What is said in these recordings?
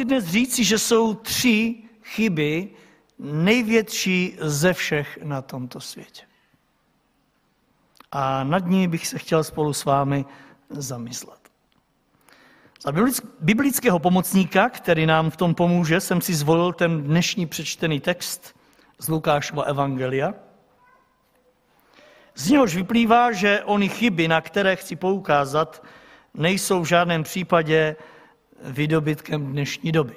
chci dnes říci, že jsou tři chyby největší ze všech na tomto světě. A nad ní bych se chtěl spolu s vámi zamyslet. Za biblického pomocníka, který nám v tom pomůže, jsem si zvolil ten dnešní přečtený text z Lukášova Evangelia. Z něhož vyplývá, že ony chyby, na které chci poukázat, nejsou v žádném případě výdobytkem dnešní doby.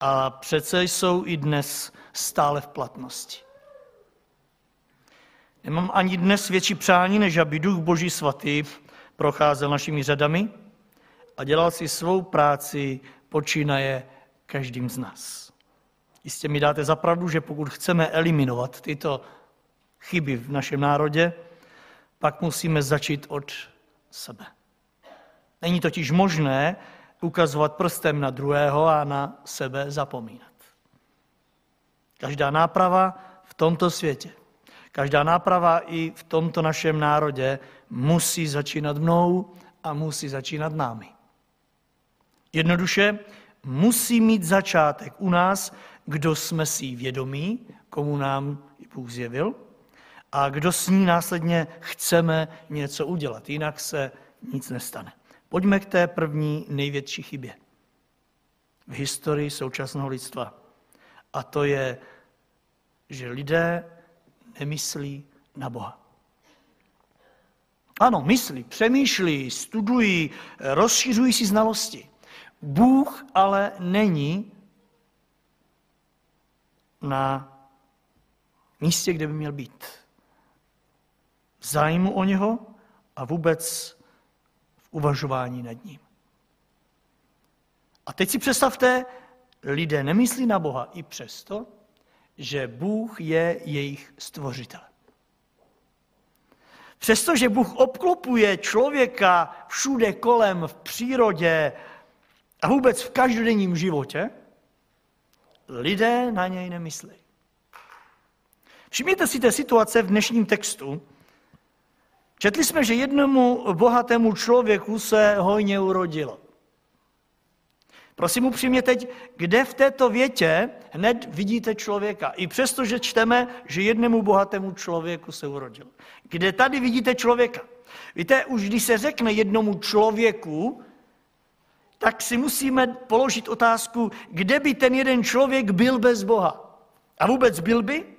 A přece jsou i dnes stále v platnosti. Nemám ani dnes větší přání, než aby Duch Boží svatý procházel našimi řadami a dělal si svou práci, počínaje každým z nás. Jistě mi dáte zapravdu, že pokud chceme eliminovat tyto chyby v našem národě, pak musíme začít od sebe. Není totiž možné ukazovat prstem na druhého a na sebe zapomínat. Každá náprava v tomto světě, každá náprava i v tomto našem národě musí začínat mnou a musí začínat námi. Jednoduše musí mít začátek u nás, kdo jsme si vědomí, komu nám Bůh zjevil, a kdo s ní následně chceme něco udělat. Jinak se nic nestane. Pojďme k té první největší chybě v historii současného lidstva. A to je, že lidé nemyslí na Boha. Ano, myslí, přemýšlí, studují, rozšiřují si znalosti. Bůh ale není na místě, kde by měl být. Zájmu o něho a vůbec uvažování nad ním. A teď si představte, lidé nemyslí na Boha i přesto, že Bůh je jejich stvořitel. Přestože Bůh obklopuje člověka všude kolem, v přírodě a vůbec v každodenním životě, lidé na něj nemyslí. Všimněte si té situace v dnešním textu. Četli jsme, že jednomu bohatému člověku se hojně urodilo. Prosím upřímně teď, kde v této větě hned vidíte člověka? I přesto, že čteme, že jednému bohatému člověku se urodil. Kde tady vidíte člověka? Víte, už když se řekne jednomu člověku, tak si musíme položit otázku, kde by ten jeden člověk byl bez Boha. A vůbec byl by?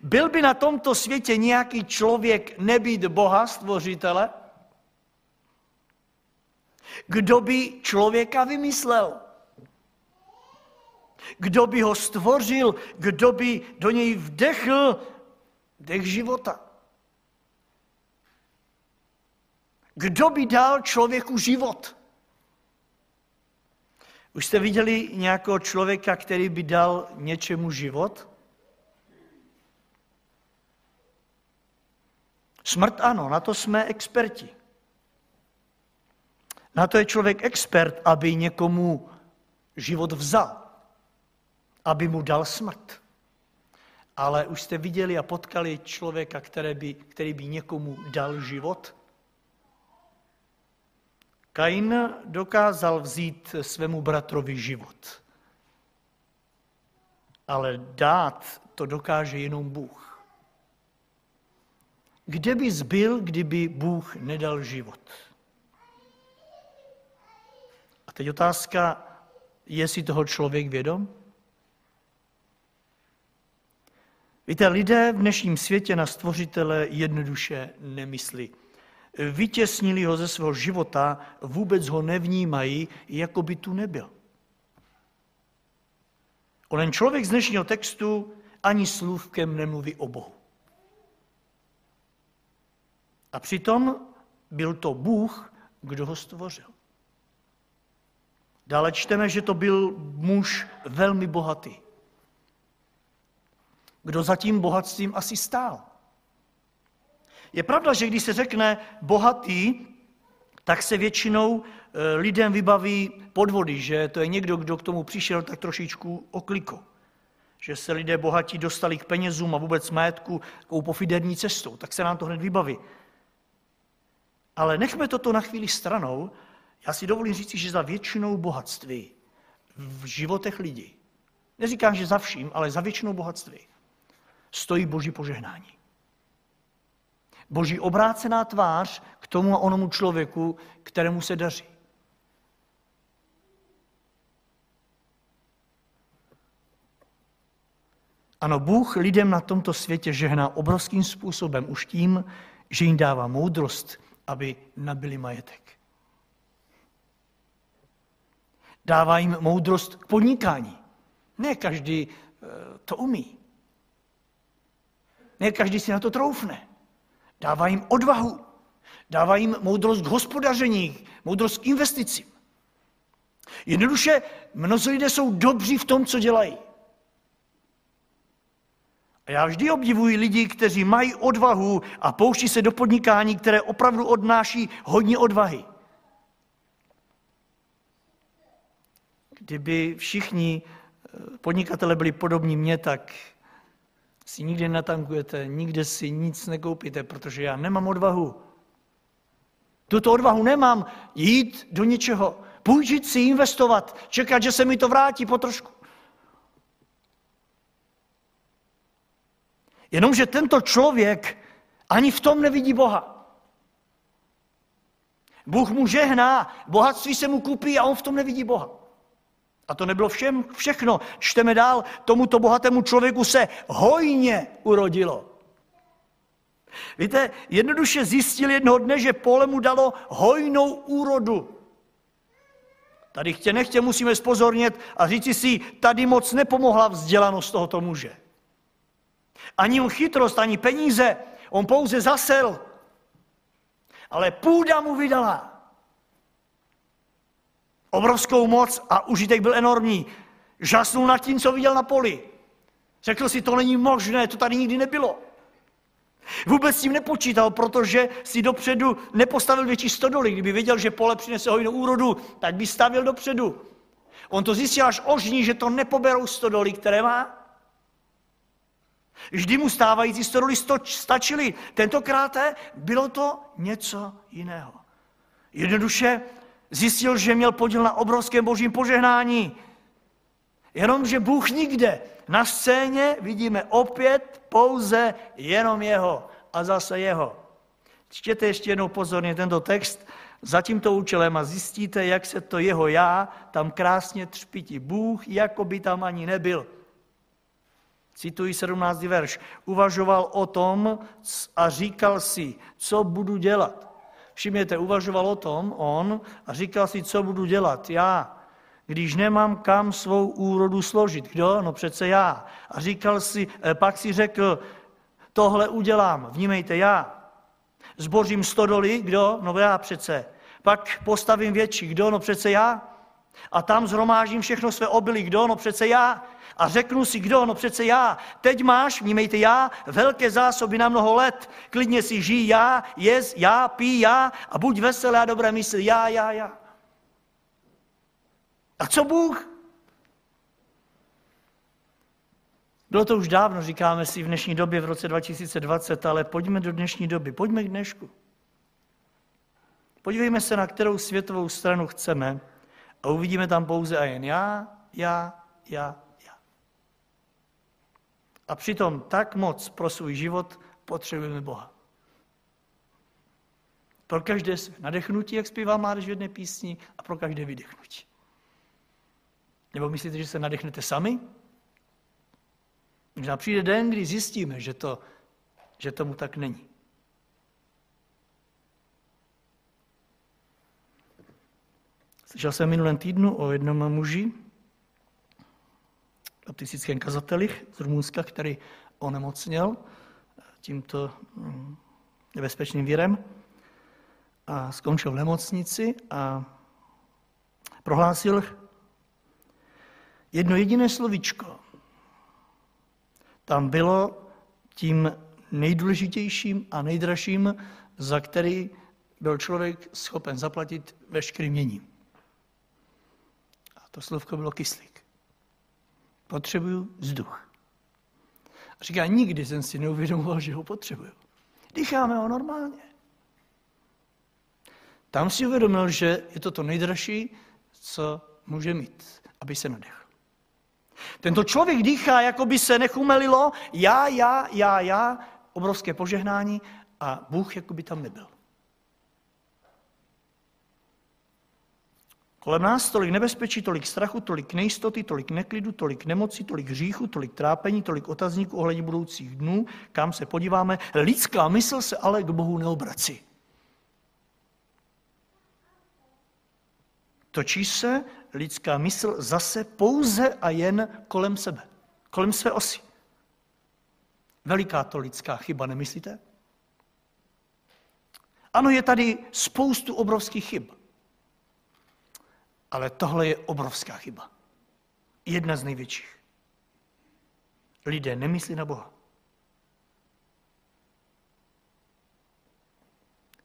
Byl by na tomto světě nějaký člověk nebýt Boha, stvořitele? Kdo by člověka vymyslel? Kdo by ho stvořil? Kdo by do něj vdechl dech života? Kdo by dal člověku život? Už jste viděli nějakého člověka, který by dal něčemu život? Smrt ano, na to jsme experti. Na to je člověk expert, aby někomu život vzal, aby mu dal smrt. Ale už jste viděli a potkali člověka, který by, který by někomu dal život? Kain dokázal vzít svému bratrovi život. Ale dát to dokáže jenom Bůh. Kde by zbyl, kdyby Bůh nedal život? A teď otázka, je si toho člověk vědom? Víte, lidé v dnešním světě na stvořitele jednoduše nemyslí. Vytěsnili ho ze svého života, vůbec ho nevnímají, jako by tu nebyl. Onen člověk z dnešního textu ani slůvkem nemluví o Bohu. A přitom byl to Bůh, kdo ho stvořil. Dále čteme, že to byl muž velmi bohatý. Kdo za tím bohatstvím asi stál? Je pravda, že když se řekne bohatý, tak se většinou eh, lidem vybaví podvody, že to je někdo, kdo k tomu přišel tak trošičku okliko. Že se lidé bohatí dostali k penězům a vůbec majetku takovou pofiderní cestou. Tak se nám to hned vybaví. Ale nechme toto na chvíli stranou. Já si dovolím říct, že za většinou bohatství v životech lidí, neříkám, že za vším, ale za většinou bohatství, stojí boží požehnání. Boží obrácená tvář k tomu a onomu člověku, kterému se daří. Ano, Bůh lidem na tomto světě žehná obrovským způsobem už tím, že jim dává moudrost, aby nabili majetek. Dává jim moudrost k podnikání. Ne každý eh, to umí. Ne každý si na to troufne. Dává jim odvahu. Dává jim moudrost k hospodaření, moudrost k investicím. Jednoduše, mnozí lidé jsou dobří v tom, co dělají. A já vždy obdivuji lidi, kteří mají odvahu a pouští se do podnikání, které opravdu odnáší hodně odvahy. Kdyby všichni eh, podnikatele byli podobní mně, tak si nikdy natankujete, nikde si nic nekoupíte, protože já nemám odvahu. Tuto odvahu nemám jít do něčeho, půjčit si, investovat, čekat, že se mi to vrátí po trošku. Jenomže tento člověk ani v tom nevidí Boha. Bůh mu žehná, bohatství se mu kupí a on v tom nevidí Boha. A to nebylo všem, všechno. Čteme dál, tomuto bohatému člověku se hojně urodilo. Víte, jednoduše zjistil jednoho dne, že pole mu dalo hojnou úrodu. Tady chtě nechtě musíme spozornět a říci si, tady moc nepomohla vzdělanost tohoto muže. Ani on chytrost, ani peníze, on pouze zasel. Ale půda mu vydala obrovskou moc a užitek byl enormní. Žasnul nad tím, co viděl na poli. Řekl si, to není možné, to tady nikdy nebylo. Vůbec s tím nepočítal, protože si dopředu nepostavil větší stodoly. Kdyby věděl, že pole přinese hojnou úrodu, tak by stavil dopředu. On to zjistil až ožní, že to nepoberou stodoly, které má. Vždy mu stávající stodoly stačily. Tentokrát bylo to něco jiného. Jednoduše Zjistil, že měl podíl na obrovském božím požehnání. Jenomže Bůh nikde. Na scéně vidíme opět pouze jenom jeho a zase jeho. Čtěte ještě jednou pozorně tento text za tímto účelem a zjistíte, jak se to jeho já tam krásně třpití. Bůh jako by tam ani nebyl. Cituji 17. verš. Uvažoval o tom a říkal si, co budu dělat. Všimněte, uvažoval o tom on a říkal si, co budu dělat já, když nemám kam svou úrodu složit. Kdo? No přece já. A říkal si, eh, pak si řekl, tohle udělám, vnímejte já. Zbořím stodoly, kdo? No já přece. Pak postavím větší, kdo? No přece já. A tam zhromážím všechno své obilí, kdo? No přece já a řeknu si, kdo, no přece já. Teď máš, vnímejte já, velké zásoby na mnoho let. Klidně si žij já, jez já, pí já a buď veselé a dobré mysli. Já, já, já. A co Bůh? Bylo to už dávno, říkáme si v dnešní době, v roce 2020, ale pojďme do dnešní doby, pojďme k dnešku. Podívejme se, na kterou světovou stranu chceme a uvidíme tam pouze a jen já, já, já, a přitom tak moc pro svůj život potřebujeme Boha. Pro každé své nadechnutí, jak zpívá mládež v jedné písni, a pro každé vydechnutí. Nebo myslíte, že se nadechnete sami? Možná přijde den, kdy zjistíme, že, to, že tomu tak není. Slyšel jsem minulém týdnu o jednom muži, baptistickém kazateli z Rumunska, který onemocněl tímto mm, nebezpečným vírem a skončil v nemocnici a prohlásil jedno jediné slovičko. Tam bylo tím nejdůležitějším a nejdražším, za který byl člověk schopen zaplatit veškerý mění. To slovko bylo kyslík. Potřebuju vzduch. A říká, nikdy jsem si neuvědomoval, že ho potřebuju. Dýcháme ho normálně. Tam si uvědomil, že je to to nejdražší, co může mít, aby se nadechl. Tento člověk dýchá, jako by se nechumelilo, já, já, já, já, obrovské požehnání a Bůh jako by tam nebyl. Kolem nás tolik nebezpečí, tolik strachu, tolik nejistoty, tolik neklidu, tolik nemoci, tolik hříchu, tolik trápení, tolik otazníků ohledně budoucích dnů, kam se podíváme. Lidská mysl se ale k Bohu neobrací. Točí se lidská mysl zase pouze a jen kolem sebe, kolem své osy. Veliká to lidská chyba, nemyslíte? Ano, je tady spoustu obrovských chyb. Ale tohle je obrovská chyba. Jedna z největších. Lidé nemyslí na Boha.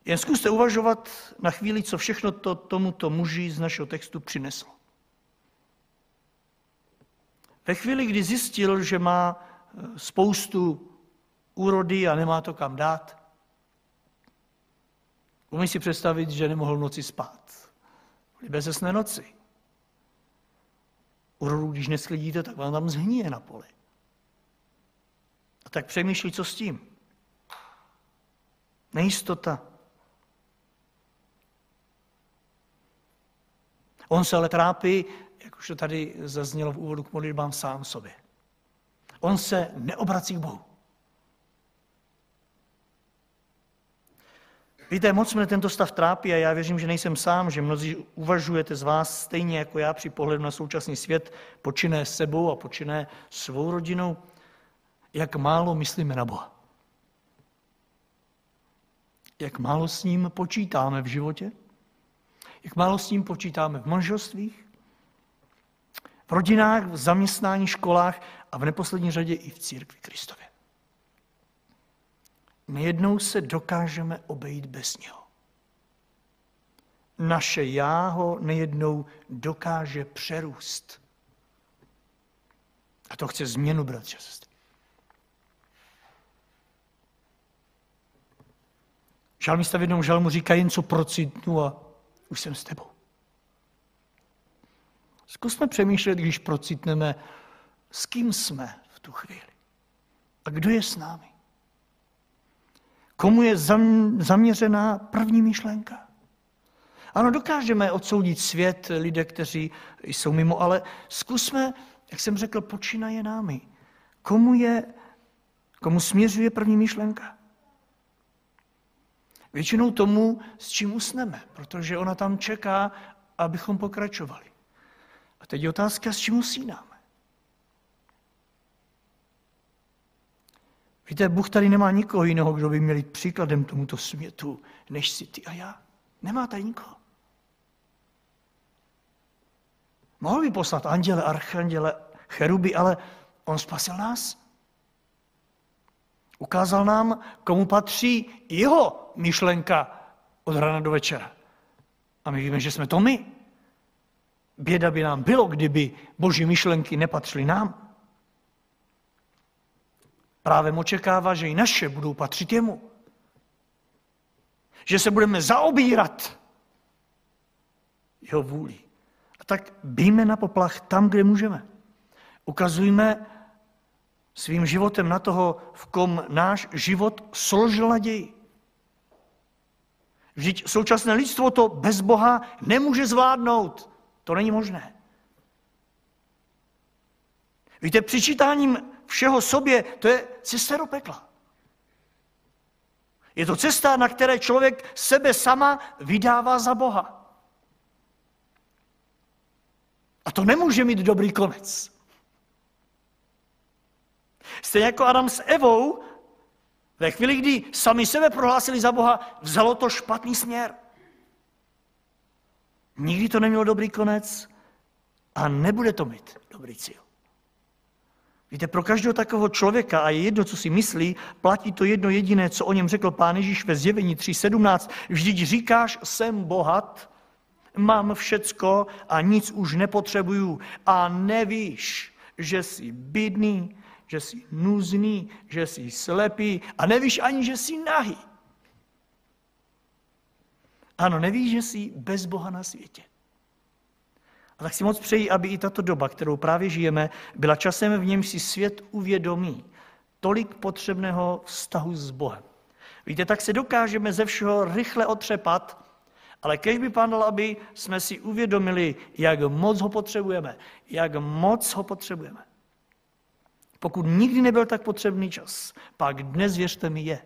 Jen zkuste uvažovat na chvíli, co všechno to tomuto muži z našeho textu přineslo. Ve chvíli, kdy zjistil, že má eh, spoustu úrody a nemá to kam dát, umí si představit, že nemohl v noci spát. Byly bezesné noci. Úrodu, když nesklidíte, tak vám tam zhníje na poli. A tak přemýšlí, co s tím. Nejistota. On se ale trápí, jak už to tady zaznělo v úvodu k modlitbám sám sobě. On se neobrací k Bohu. Víte, moc mě tento stav trápí a já věřím, že nejsem sám, že mnozí uvažujete z vás stejně jako já při pohledu na současný svět, počinné sebou a počinné svou rodinou, jak málo myslíme na Boha. Jak málo s ním počítáme v životě, jak málo s ním počítáme v manželstvích, v rodinách, v zaměstnání, školách a v neposlední řadě i v církvi Kristově. Nejednou se dokážeme obejít bez něho. Naše já ho nejednou dokáže přerůst. A to chce změnu, bratře a sestry. Žalmista v jednom žalmu říká jen co procitnu a už jsem s tebou. Zkusme přemýšlet, když procitneme, s kým jsme v tu chvíli. A kdo je s námi. Komu je zaměřená první myšlenka? Ano, dokážeme odsoudit svět, lidé, kteří jsou mimo, ale zkusme, jak jsem řekl, počínaje námi. Komu je, komu směřuje první myšlenka? Většinou tomu, s čím usneme, protože ona tam čeká, abychom pokračovali. A teď je otázka, s čím usínáme. Víte, Bůh tady nemá nikoho jiného, kdo by měl jít příkladem tomuto světu, než si ty a já. Nemá tady nikoho. Mohl by poslat anděle, archanděle, cheruby, ale on spasil nás. Ukázal nám, komu patří jeho myšlenka od rána do večera. A my víme, že jsme to my. Běda by nám bylo, kdyby boží myšlenky nepatřily nám. Právem očekává, že i naše budou patřit jemu. Že se budeme zaobírat jeho vůli. A tak býme na poplach tam, kde můžeme. Ukazujme svým životem na toho, v kom náš život složil naději. Vždyť současné lidstvo to bez Boha nemůže zvládnout. To není možné. Víte, přičítáním všeho sobě, to je cesta do pekla. Je to cesta, na které člověk sebe sama vydává za Boha. A to nemůže mít dobrý konec. Stejně jako Adam s Evou, ve chvíli, kdy sami sebe prohlásili za Boha, vzalo to špatný směr. Nikdy to nemělo dobrý konec a nebude to mít dobrý cíl. Víte, pro každého takového člověka, a je jedno, co si myslí, platí to jedno jediné, co o něm řekl pán Ježíš ve zjevení 3.17. Vždyť říkáš, jsem bohat, mám všecko a nic už nepotřebuju a nevíš, že jsi bydný, že jsi nuzný, že jsi slepý a nevíš ani, že jsi nahý. Ano, nevíš, že jsi bez Boha na světě. A tak si moc přeji, aby i tato doba, kterou právě žijeme, byla časem, v němž si svět uvědomí tolik potřebného vztahu s Bohem. Víte, tak se dokážeme ze všeho rychle otřepat, ale kež by pán dal, aby jsme si uvědomili, jak moc ho potřebujeme, jak moc ho potřebujeme. Pokud nikdy nebyl tak potřebný čas, pak dnes, věřte mi, je.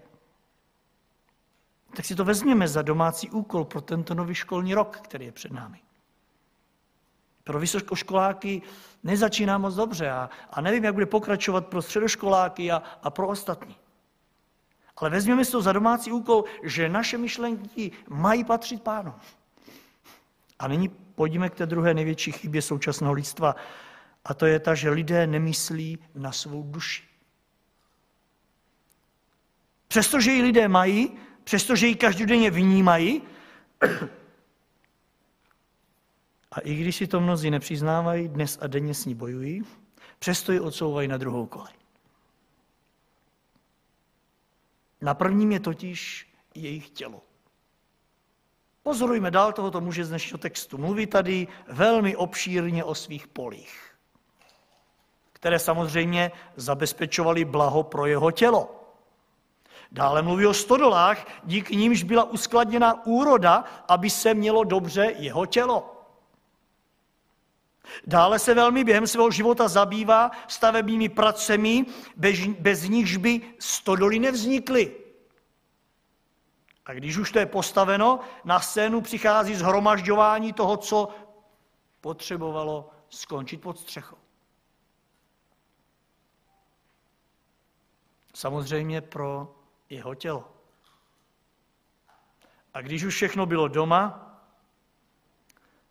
Tak si to vezměme za domácí úkol pro tento nový školní rok, který je před námi. Pro vysokoškoláky nezačíná moc dobře a, a nevím, jak bude pokračovat pro středoškoláky a, a pro ostatní. Ale vezměme si to za domácí úkol, že naše myšlenky mají patřit pánu. A nyní pojďme k té druhé největší chybě současného lidstva. A to je ta, že lidé nemyslí na svou duši. Přestože ji lidé mají, přestože ji každodenně vnímají, a i když si to mnozí nepřiznávají, dnes a denně s ní bojují, přesto ji odsouvají na druhou kolej. Na prvním je totiž jejich tělo. Pozorujme dál tohoto muže z dnešního textu. Mluví tady velmi obšírně o svých polích, které samozřejmě zabezpečovaly blaho pro jeho tělo. Dále mluví o stodolách, díky nímž byla uskladněna úroda, aby se mělo dobře jeho tělo. Dále se velmi během svého života zabývá stavebními pracemi, bez, bez nichž by stodoly nevznikly. A když už to je postaveno, na scénu přichází zhromažďování toho, co potřebovalo skončit pod střechou. Samozřejmě pro jeho tělo. A když už všechno bylo doma,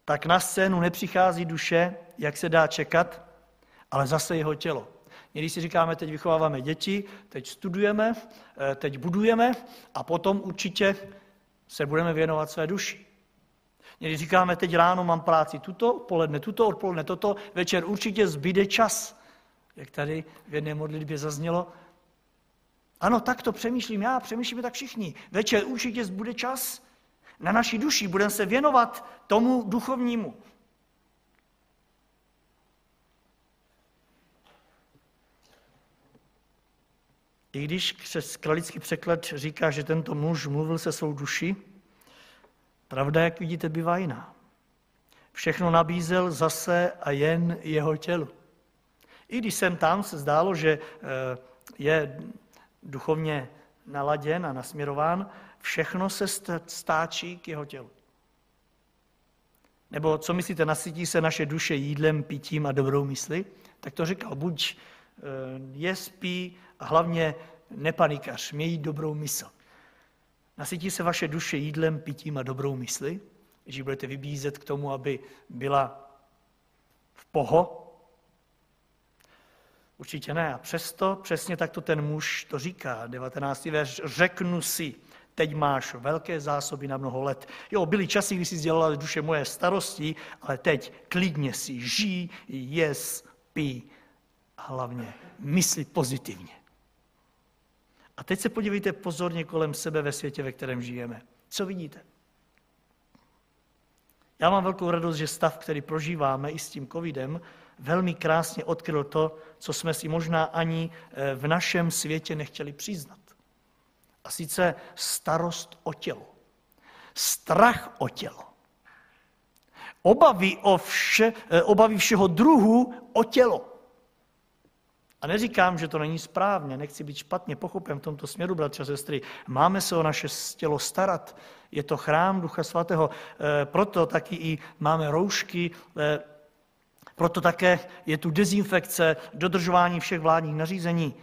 tak na scénu nepřichází duše, jak se dá čekat, ale zase jeho tělo. Někdy si říkáme, teď vychováváme děti, teď studujeme, eh, teď budujeme a potom určitě se budeme věnovat své duši. Někdy říkáme, teď ráno mám práci tuto, poledne tuto, odpoledne toto, večer určitě zbyde čas. Jak tady v jedné modlitbě zaznělo, ano, tak to přemýšlím já, přemýšlíme tak všichni. Večer určitě zbude čas na naší duši, budeme se věnovat tomu duchovnímu. I když kralický překlad říká, že tento muž mluvil se svou duši, pravda, jak vidíte, bývá jiná. Všechno nabízel zase a jen jeho tělu. I když jsem tam se zdálo, že eh, je duchovně naladěn a nasměrován, všechno se stáčí k jeho tělu. Nebo co myslíte, nasytí se naše duše jídlem, pitím a dobrou mysli? Tak to říkal, buď eh, je, spí a hlavně nepanikař, měj dobrou mysl. Nasytí se vaše duše jídlem, pitím a dobrou mysli, že budete vybízet k tomu, aby byla v poho, Určitě ne. A přesto přesně takto ten muž to říká. 19. verš. Řeknu si, teď máš velké zásoby na mnoho let. Jo, byly časy, kdy si dělala duše moje starosti, ale teď klidně si žij, jes, pí a hlavně mysli pozitivně. A teď se podívejte pozorně kolem sebe ve světě, ve kterém žijeme. Co vidíte? Já mám velkou radost, že stav, který prožíváme i s tím covidem, velmi krásně odkryl to, co jsme si možná ani eh, v našem světě nechtěli přiznat. A sice starost o tělo. Strach o tělo. Obavy, o vše, eh, obavy všeho druhu o tělo. A neříkám, že to není správně, nechci být špatně pochopen v tomto směru, bratře a sestry. Máme se o naše tělo starat, je to chrám Ducha Svatého, eh, proto taky i máme roušky, proto také je tu dezinfekce, dodržování všech vládních nařízení.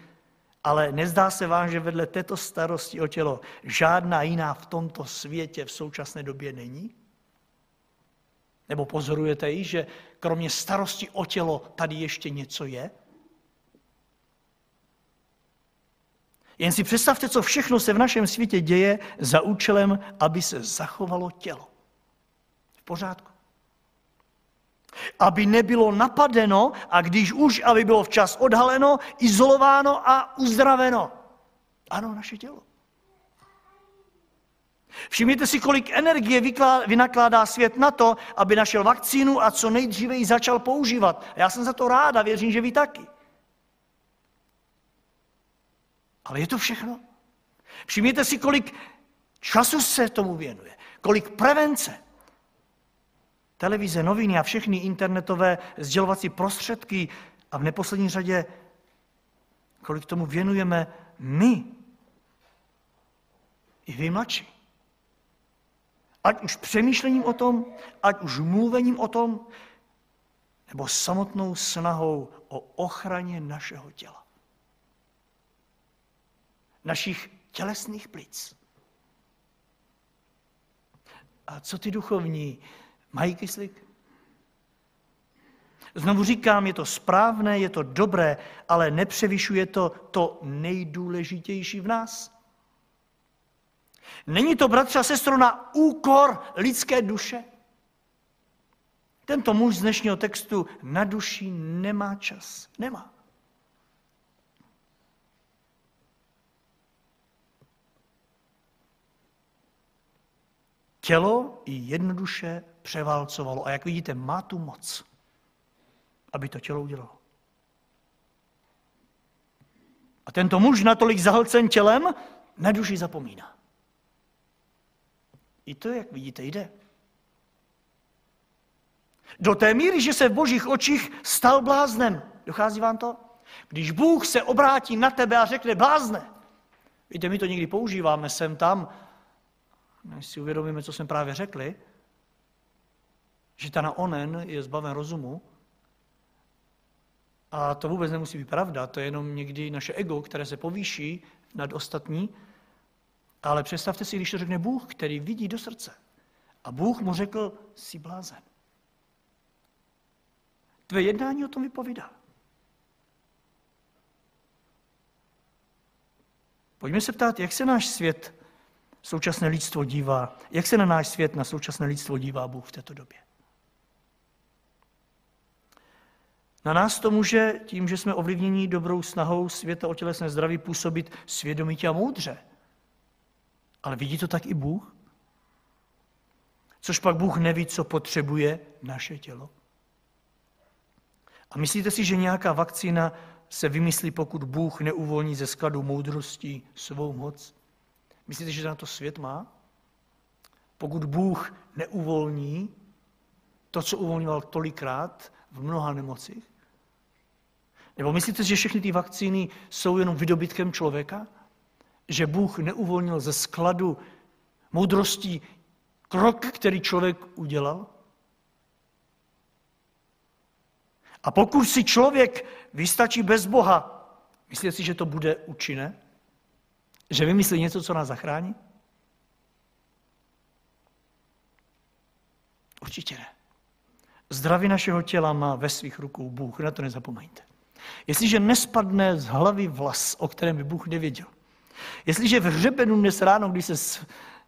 Ale nezdá se vám, že vedle této starosti o tělo žádná jiná v tomto světě v současné době není? Nebo pozorujete ji, že kromě starosti o tělo tady ještě něco je? Jen si představte, co všechno se v našem světě děje za účelem, aby se zachovalo tělo. V pořádku aby nebylo napadeno a když už, aby bylo včas odhaleno, izolováno a uzdraveno. Ano, naše tělo. Všimněte si, kolik energie vynakládá svět na to, aby našel vakcínu a co nejdříve ji začal používat. Já jsem za to rád a věřím, že vy taky. Ale je to všechno. Všimněte si, kolik času se tomu věnuje, kolik prevence. Televize, noviny a všechny internetové sdělovací prostředky a v neposlední řadě, kolik tomu věnujeme my, i vy mladší. Ať už přemýšlením o tom, ať už mluvením o tom, nebo samotnou snahou o ochraně našeho těla. Našich tělesných plic. A co ty duchovní? Mají kyslík? Znovu říkám, je to správné, je to dobré, ale nepřevyšuje to to nejdůležitější v nás. Není to, bratře a sestro, na úkor lidské duše? Tento muž z dnešního textu na duši nemá čas. Nemá. Tělo i jednoduše převálcovalo. A jak vidíte, má tu moc, aby to tělo udělalo. A tento muž natolik zahlcen tělem, na duši zapomíná. I to, jak vidíte, jde. Do té míry, že se v božích očích stal bláznem. Dochází vám to? Když Bůh se obrátí na tebe a řekne blázne. Víte, my to někdy používáme sem tam, než si uvědomíme, co jsme právě řekli, že ta na onen je zbaven rozumu, a to vůbec nemusí být pravda, to je jenom někdy naše ego, které se povýší nad ostatní, ale představte si, když to řekne Bůh, který vidí do srdce. A Bůh mu řekl, jsi blázen. Tvé jednání o tom vypovídá. Pojďme se ptát, jak se náš svět, současné lidstvo dívá, jak se na náš svět, na současné lidstvo dívá Bůh v této době. Na nás to může tím, že jsme ovlivněni dobrou snahou světa o tělesné zdraví působit svědomitě a moudře. Ale vidí to tak i Bůh? Což pak Bůh neví, co potřebuje naše tělo? A myslíte si, že nějaká vakcína se vymyslí, pokud Bůh neuvolní ze skladu moudrosti svou moc? Myslíte, že na to svět má? Pokud Bůh neuvolní to, co uvolňoval tolikrát v mnoha nemocích? Nebo myslíte, že všechny ty vakcíny jsou jenom vydobytkem člověka? že Bůh neuvolnil ze skladu moudrostí krok, který člověk udělal? A pokud si člověk vystačí bez Boha, myslíte si, že to bude účinné? Že vymyslí něco, co nás zachrání? Určitě ne. Zdraví našeho těla má ve svých rukou Bůh, na to nezapomeňte. Jestliže nespadne z hlavy vlas, o kterém by Bůh nevěděl, Jestliže v hřebenu dnes ráno, když se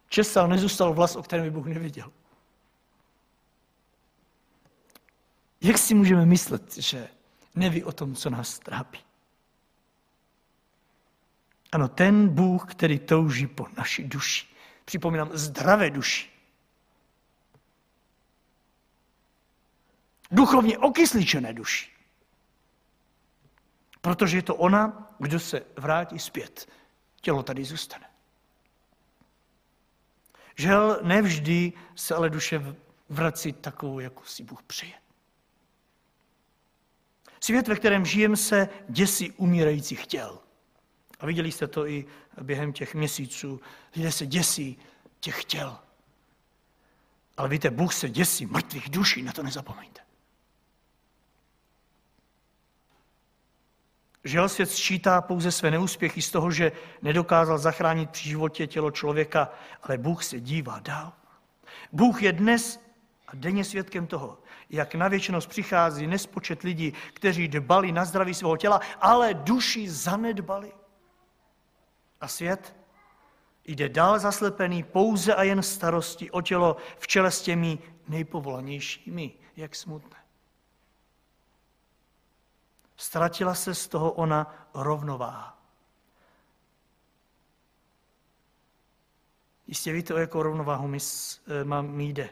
česal, nezůstal vlas, o kterém by Bůh nevěděl. Jak si můžeme myslet, že neví o tom, co nás trápí? Ano, ten Bůh, který touží po naší duši. Připomínám, zdravé duši. Duchovně okysličené duši. Protože je to ona, kdo se vrátí zpět tělo tady zůstane. Žel nevždy se ale duše vrací takovou, jako si Bůh přeje. Svět, ve kterém žijeme, se děsí umírajících těl. A viděli jste to i během těch měsíců. Lidé se děsí těch těl. Ale víte, Bůh se děsí mrtvých duší, na to nezapomeňte. Žel svět sčítá pouze své neúspěchy z toho, že nedokázal zachránit při životě tělo člověka, ale Bůh se dívá dál. Bůh je dnes a denně svědkem toho, jak na věčnost přichází nespočet lidí, kteří dbali na zdraví svého těla, ale duši zanedbali. A svět jde dál zaslepený pouze a jen starosti o tělo v čele s těmi nejpovolanějšími. Jak smutné. Ztratila se z toho ona rovnováha. Jistě víte, o jakou rovnováhu mi, eh, mám jde.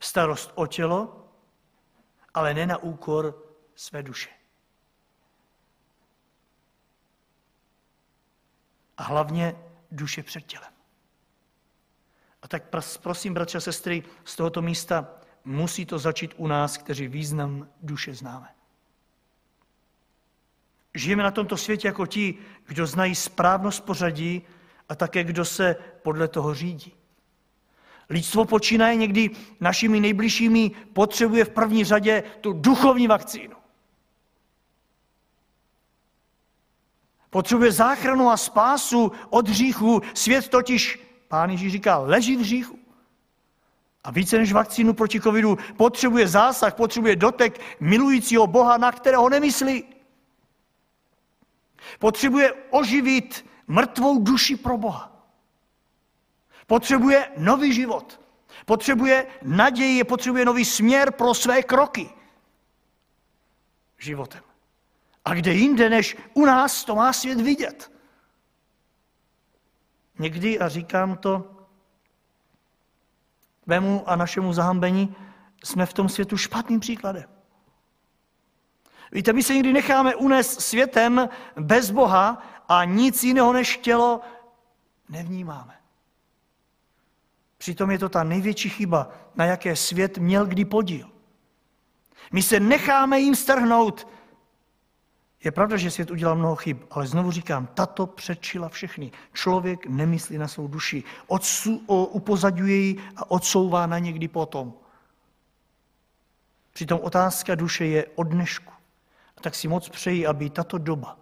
Starost o tělo, ale ne na úkor své duše. A hlavně duše před tělem. A tak prosím, bratře a sestry, z tohoto místa musí to začít u nás, kteří význam duše známe. Žijeme na tomto světě jako ti, kdo znají správnost pořadí a také kdo se podle toho řídí. Lidstvo počínaje někdy našimi nejbližšími potřebuje v první řadě tu duchovní vakcínu. Potřebuje záchranu a spásu od hříchu. Svět totiž, pán Ježíš říká, leží v hříchu. A více než vakcínu proti covidu potřebuje zásah, potřebuje dotek milujícího Boha, na kterého nemyslí. Potřebuje oživit mrtvou duši pro Boha. Potřebuje nový život. Potřebuje naději, potřebuje nový směr pro své kroky životem. A kde jinde, než u nás, to má svět vidět. Někdy, a říkám to vému a našemu zahambení, jsme v tom světu špatným příkladem. Víte, my se někdy necháme unést světem bez Boha a nic jiného než tělo nevnímáme. Přitom je to ta největší chyba, na jaké svět měl kdy podíl. My se necháme jim strhnout. Je pravda, že svět udělal mnoho chyb, ale znovu říkám, tato předčila všechny. Člověk nemyslí na svou duši, odsu, o, upozadňuje ji a odsouvá na někdy potom. Přitom otázka duše je od dnešku. A tak si moc přeji, aby tato doba,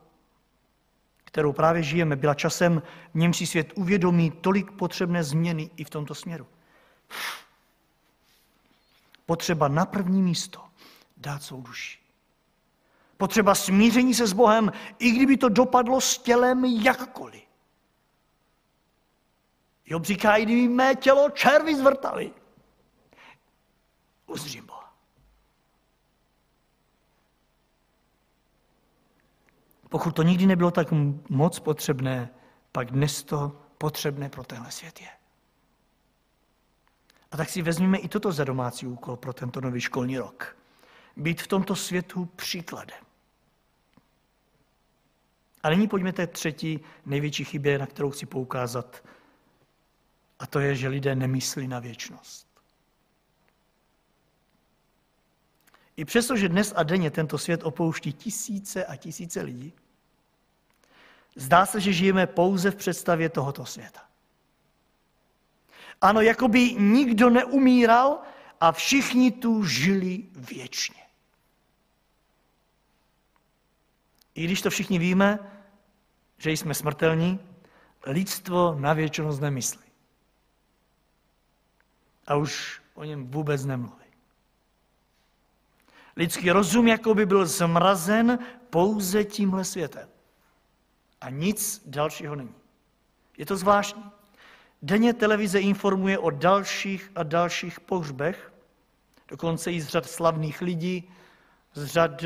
kterou právě žijeme, byla časem, v něm si svět uvědomí tolik potřebné změny i v tomto směru. Potřeba na první místo dát svou duši. Potřeba smíření se s Bohem, i kdyby to dopadlo s tělem jakkoliv. Job říká, i kdyby mé tělo červy zvrtali, uzřím Boha. Pokud to nikdy nebylo tak moc potřebné, pak dnes to potřebné pro tenhle svět je. A tak si vezmeme i toto za domácí úkol pro tento nový školní rok. Být v tomto světu příkladem. A nyní pojďme té třetí největší chybě, na kterou chci poukázat. A to je, že lidé nemyslí na věčnost. I přesto, že dnes a denně tento svět opouští tisíce a tisíce lidí, Zdá se, že žijeme pouze v představě tohoto světa. Ano, jako by nikdo neumíral a všichni tu žili věčně. I když to všichni víme, že jsme smrtelní, lidstvo na věčnost nemyslí. A už o něm vůbec nemluví. Lidský rozum jako by byl zmrazen pouze tímhle světem a nic dalšího není. Je to zvláštní. Denně televize informuje o dalších a dalších pohřbech, dokonce i z řad slavných lidí, z řad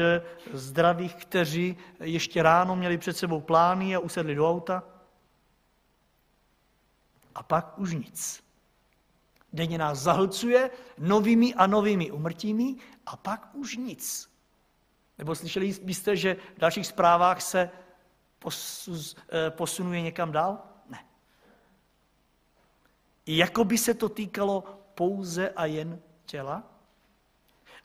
zdravých, kteří ještě ráno měli před sebou plány a usedli do auta. A pak už nic. Denně nás zahlcuje novými a novými umrtími a pak už nic. Nebo slyšeli jste, že v dalších zprávách se Eh, posunuje někam dál? Ne. Jako by se to týkalo pouze a jen těla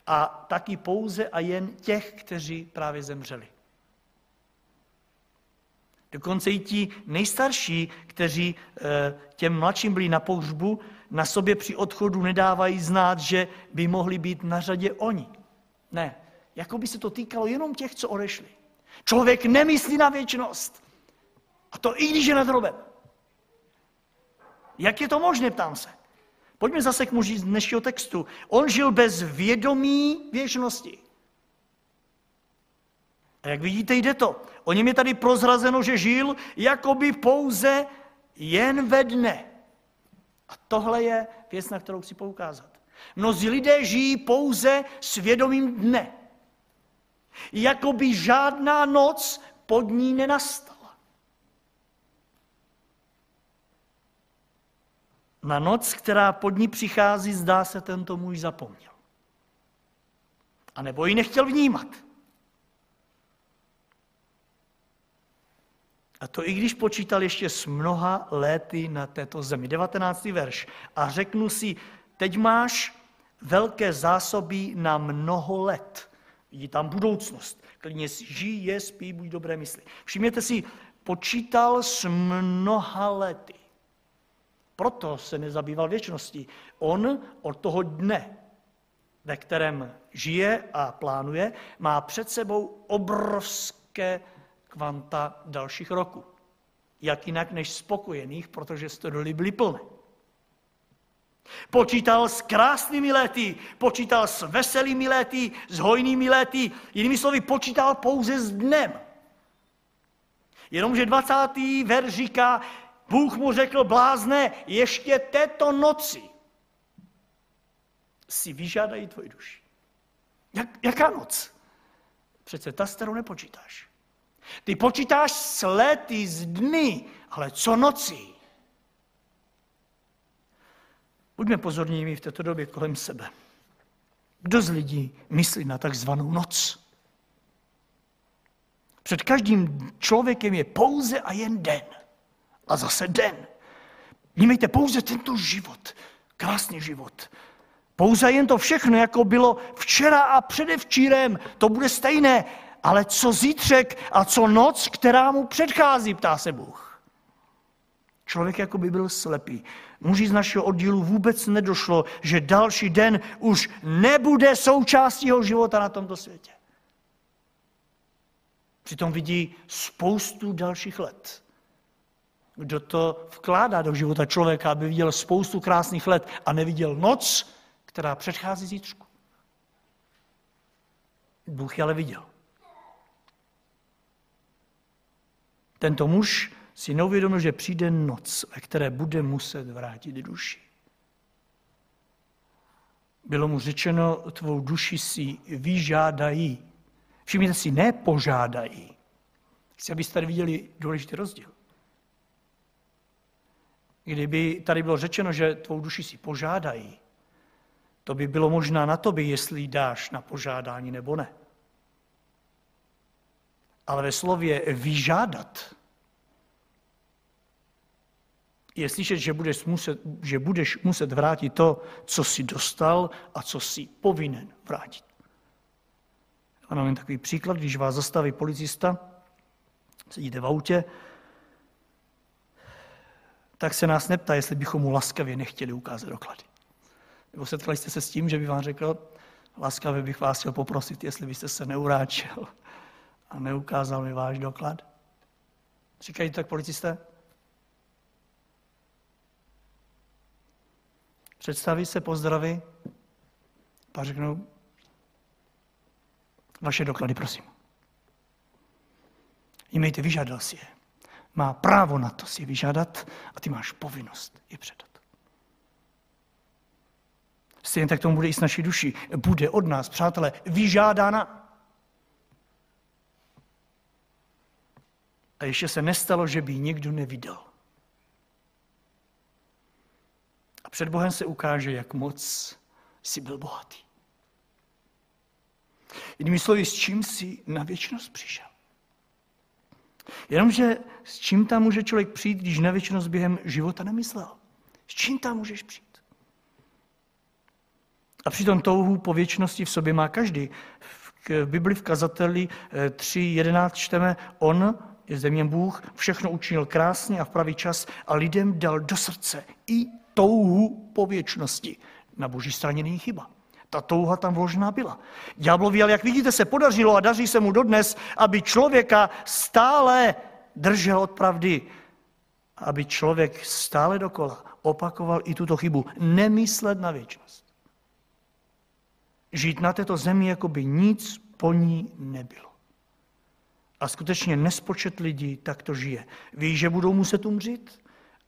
a taky pouze a jen těch, kteří právě zemřeli. Dokonce i ti nejstarší, kteří eh, těm mladším byli na pohřbu, na sobě při odchodu nedávají znát, že by mohli být na řadě oni. Ne, jako by se to týkalo jenom těch, co odešli. Člověk nemyslí na věčnost. A to i když je nad hrobem. Jak je to možné, ptám se. Pojďme zase k muži z dnešního textu. On žil bez vědomí věčnosti. A jak vidíte, jde to. O něm je tady prozrazeno, že žil jakoby pouze jen ve dne. A tohle je věc, na kterou chci poukázat. Mnozí lidé žijí pouze svědomím dne. Jako by žádná noc pod ní nenastala. Na noc, která pod ní přichází, zdá se, tento muž zapomněl. A nebo ji nechtěl vnímat. A to i když počítal ještě s mnoha léty na této zemi. 19. verš. A řeknu si, teď máš velké zásoby na mnoho let. Vidí tam budoucnost. Klidně žij, je, spí, buď dobré mysli. Všimněte si, počítal s mnoha lety. Proto se nezabýval věčností. On od toho dne, ve kterém žije a plánuje, má před sebou obrovské kvanta dalších roků. Jak jinak než spokojených, protože stodoly byly plné. Počítal s krásnými léty, počítal s veselými léty, s hojnými léty, jinými slovy počítal pouze s dnem. Jenomže 20. ver říká, Bůh mu řekl, blázne, ještě této noci si vyžádají tvoji duši. Jak, jaká noc? Přece ta, s kterou nepočítáš. Ty počítáš s lety, z dny, ale co noci? Buďme pozorní v této době kolem sebe. Kdo z lidí myslí na takzvanou noc? Před každým člověkem je pouze a jen den. A zase den. Vnímejte pouze tento život, krásný život. Pouze jen to všechno, jako bylo včera a předevčírem, to bude stejné. Ale co zítřek a co noc, která mu předchází, ptá se Bůh. Člověk jako by byl slepý. Muži z našeho oddílu vůbec nedošlo, že další den už nebude součástí jeho života na tomto světě. Přitom vidí spoustu dalších let. Kdo to vkládá do života člověka, aby viděl spoustu krásných let a neviděl noc, která předchází zítřku. Bůh je ale viděl. Tento muž si neuvědomil, že přijde noc, ve které bude muset vrátit duši. Bylo mu řečeno, tvou duši si vyžádají. Všimněte si, ne požádají. Chci, abyste tady viděli důležitý rozdíl. Kdyby tady bylo řečeno, že tvou duši si požádají, to by bylo možná na tobě, jestli dáš na požádání nebo ne. Ale ve slově vyžádat je slyšet, že budeš, muset, že budeš muset vrátit to, co jsi dostal a co jsi povinen vrátit. A mám takový příklad, když vás zastaví policista, sedíte v autě, tak se nás neptá, jestli bychom mu laskavě nechtěli ukázat doklady. Nebo setkali jste se s tím, že by vám řekl, laskavě bych vás chtěl poprosit, jestli byste se neuráčil a neukázal mi váš doklad. Říkají tak policisté? Představí se, pozdraví, pak řeknou, vaše doklady, prosím. Jmejte, vyžádal si je. Má právo na to si vyžádat a ty máš povinnost je předat. Stejně tak tomu bude i s naší duší. Bude od nás, přátelé, vyžádána. A ještě se nestalo, že by někdo neviděl. A před Bohem se ukáže, jak moc jsi byl bohatý. Jinými slovy, s čím jsi na věčnost přišel. Jenomže s čím tam může člověk přijít, když na věčnost během života nemyslel? S čím tam můžeš přijít? A přitom touhu po věčnosti v sobě má každý. V Bibli v kazateli 3.11 eh, čteme, on, je země Bůh, všechno učinil krásně a v pravý čas a lidem dal do srdce i touhu po věčnosti. Na boží straně není chyba. Ta touha tam vložená byla. Ďáblovi, ale jak vidíte, se podařilo a daří se mu dodnes, aby člověka stále držel od pravdy, aby člověk stále dokola opakoval i tuto chybu. Nemyslet na věčnost. Žít na této zemi, jako by nic po ní nebylo. A skutečně nespočet lidí tak to žije. Ví, že budou muset umřít,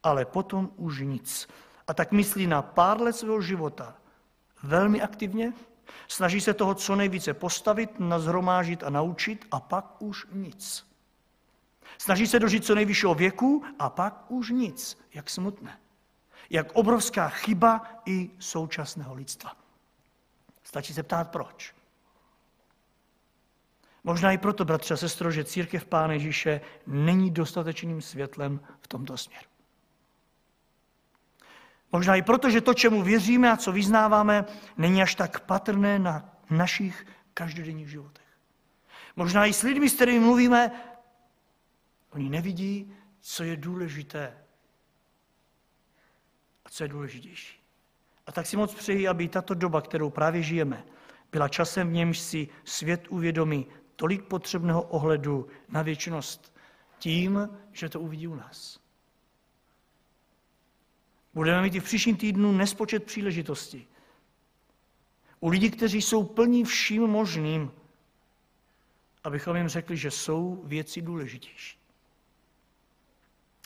ale potom už nic. A tak myslí na pár let svého života velmi aktivně, snaží se toho co nejvíce postavit, nazhromážit a naučit a pak už nic. Snaží se dožít co nejvyššího věku a pak už nic. Jak smutné. Jak obrovská chyba i současného lidstva. Stačí se ptát, proč. Možná i proto, bratře a sestro, že církev Pána Ježíše není dostatečným světlem v tomto směru. Možná i proto, že to, čemu věříme a co vyznáváme, není až tak patrné na našich každodenních životech. Možná i s lidmi, s kterými mluvíme, oni nevidí, co je důležité a co je důležitější. A tak si moc přeji, aby tato doba, kterou právě žijeme, byla časem, v němž si svět uvědomí tolik potřebného ohledu na věčnost tím, že to uvidí u nás. Budeme mít i v příštím týdnu nespočet příležitostí. U lidí, kteří jsou plní vším možným, abychom jim řekli, že jsou věci důležitější.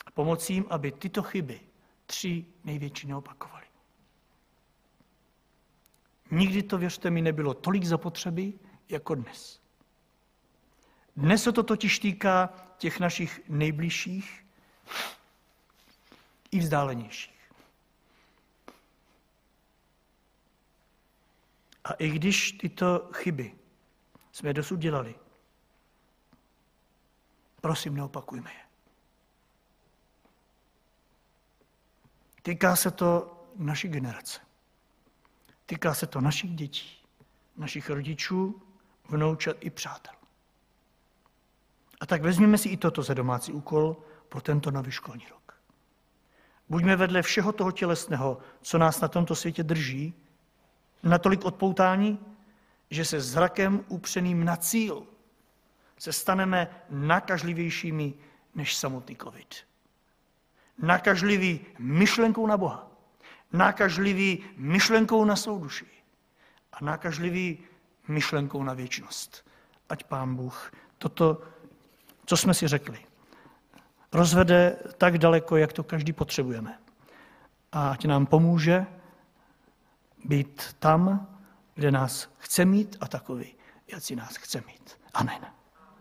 A pomoci jim, aby tyto chyby, tři největší, neopakovaly. Nikdy to, věřte mi, nebylo tolik zapotřebí, jako dnes. Dnes se to totiž týká těch našich nejbližších i vzdálenějších. A i když tyto chyby jsme dosud dělali, prosím, neopakujme je. Týká se to naší generace. Týká se to našich dětí, našich rodičů, vnoučat i přátel. A tak vezměme si i toto za domácí úkol pro tento nový školní rok. Buďme vedle všeho toho tělesného, co nás na tomto světě drží, natolik odpoutání, že se zrakem upřeným na cíl se staneme nakažlivějšími než samotný covid. Nakažlivý myšlenkou na Boha, nakažlivý myšlenkou na svou duši a nakažlivý myšlenkou na věčnost. Ať Pán Bůh toto, co jsme si řekli, rozvede tak daleko, jak to každý potřebujeme. A ať nám pomůže být tam, kde nás chce mít a takový, jak si nás chce mít. Amen.